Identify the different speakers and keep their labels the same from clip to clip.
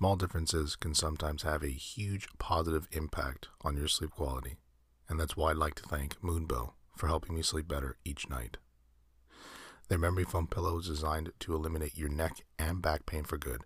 Speaker 1: Small differences can sometimes have a huge positive impact on your sleep quality, and that's why I'd like to thank Moonbow for helping me sleep better each night. Their memory foam pillow is designed to eliminate your neck and back pain for good,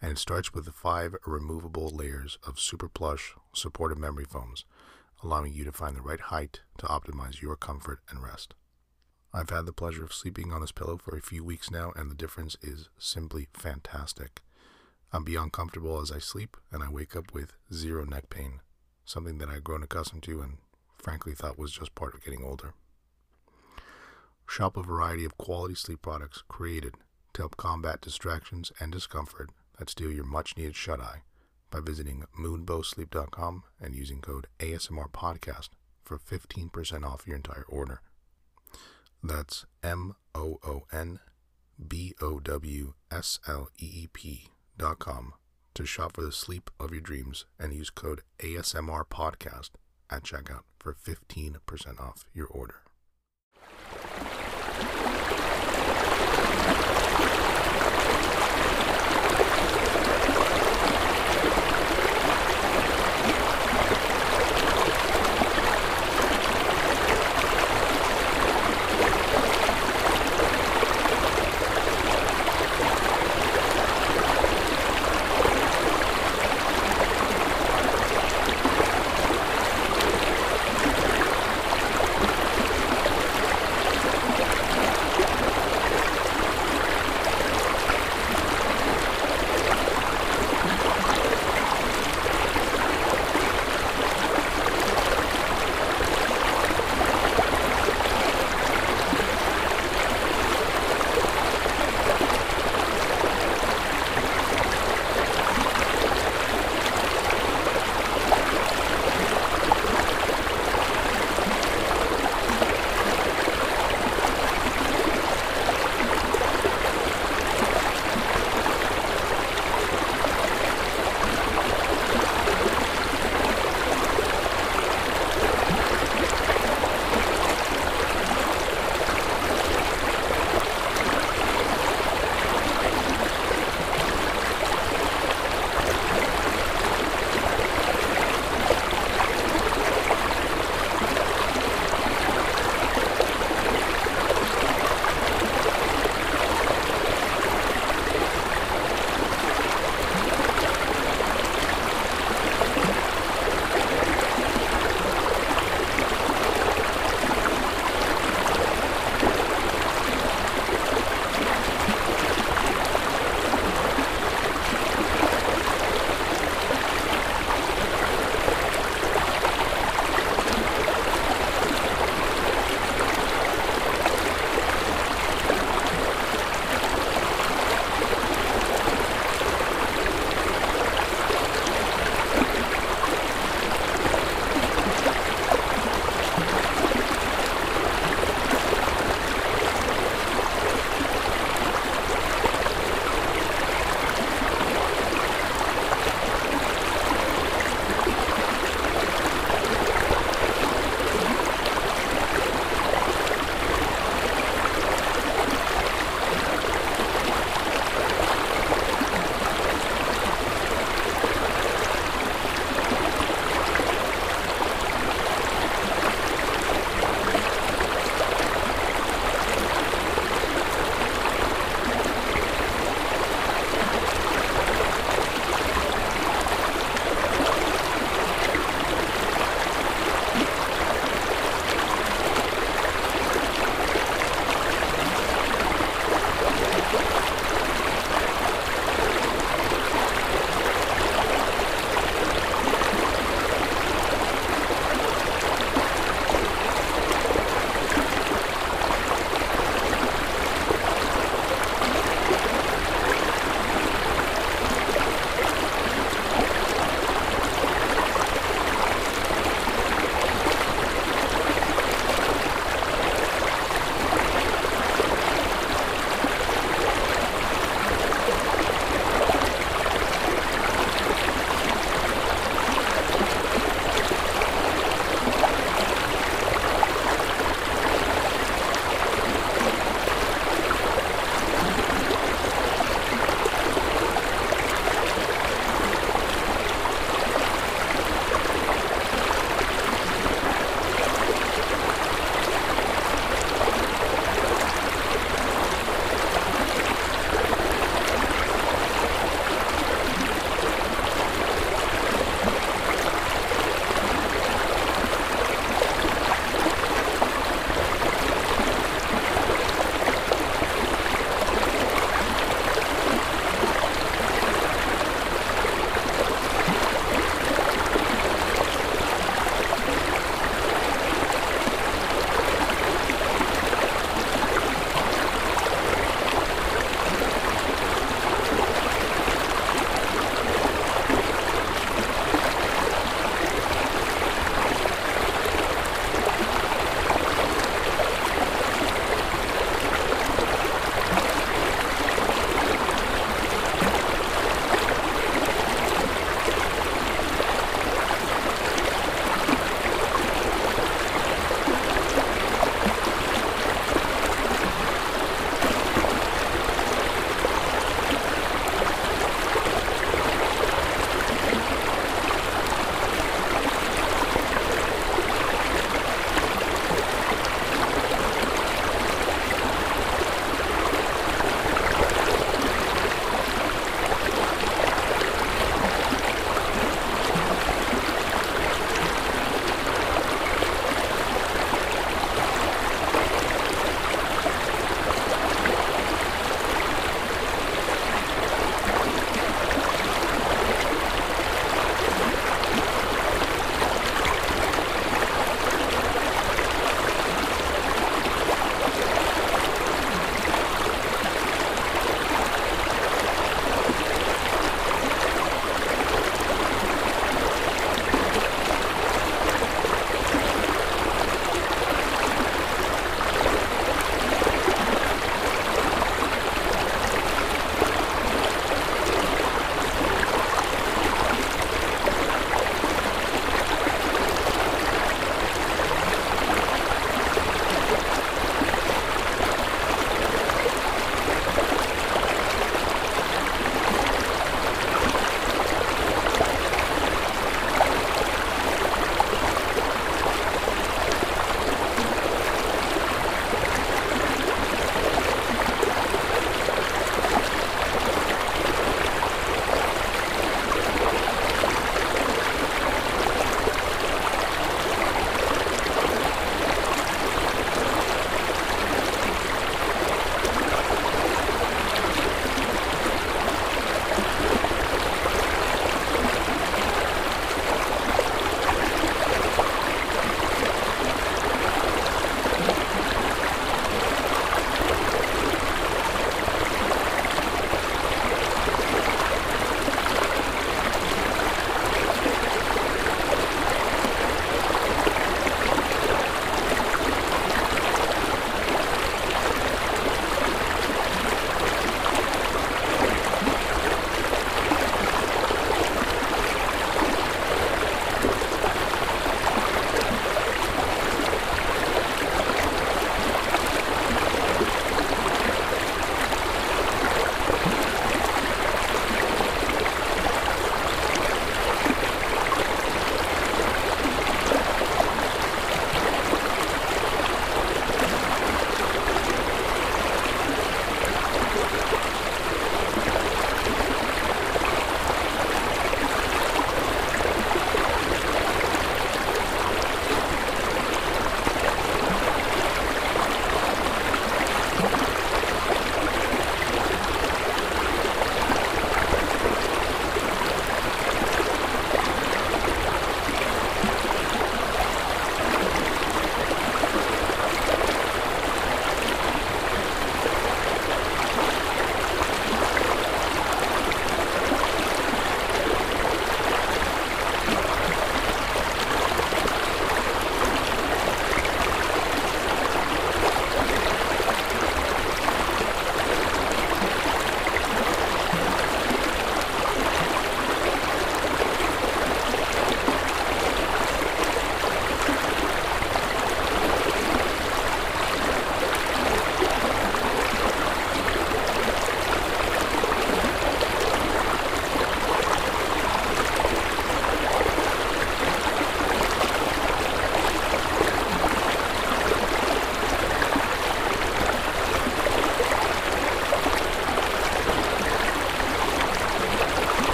Speaker 1: and it starts with five removable layers of super plush supportive memory foams, allowing you to find the right height to optimize your comfort and rest. I've had the pleasure of sleeping on this pillow for a few weeks now, and the difference is simply fantastic. I'm beyond comfortable as I sleep, and I wake up with zero neck pain, something that I've grown accustomed to and frankly thought was just part of getting older. Shop a variety of quality sleep products created to help combat distractions and discomfort that steal your much needed shut eye by visiting moonbowsleep.com and using code ASMR podcast for 15% off your entire order. That's M O O N B O W S L E E P dot to shop for the sleep of your dreams and use code ASMR podcast at checkout for 15% off your order.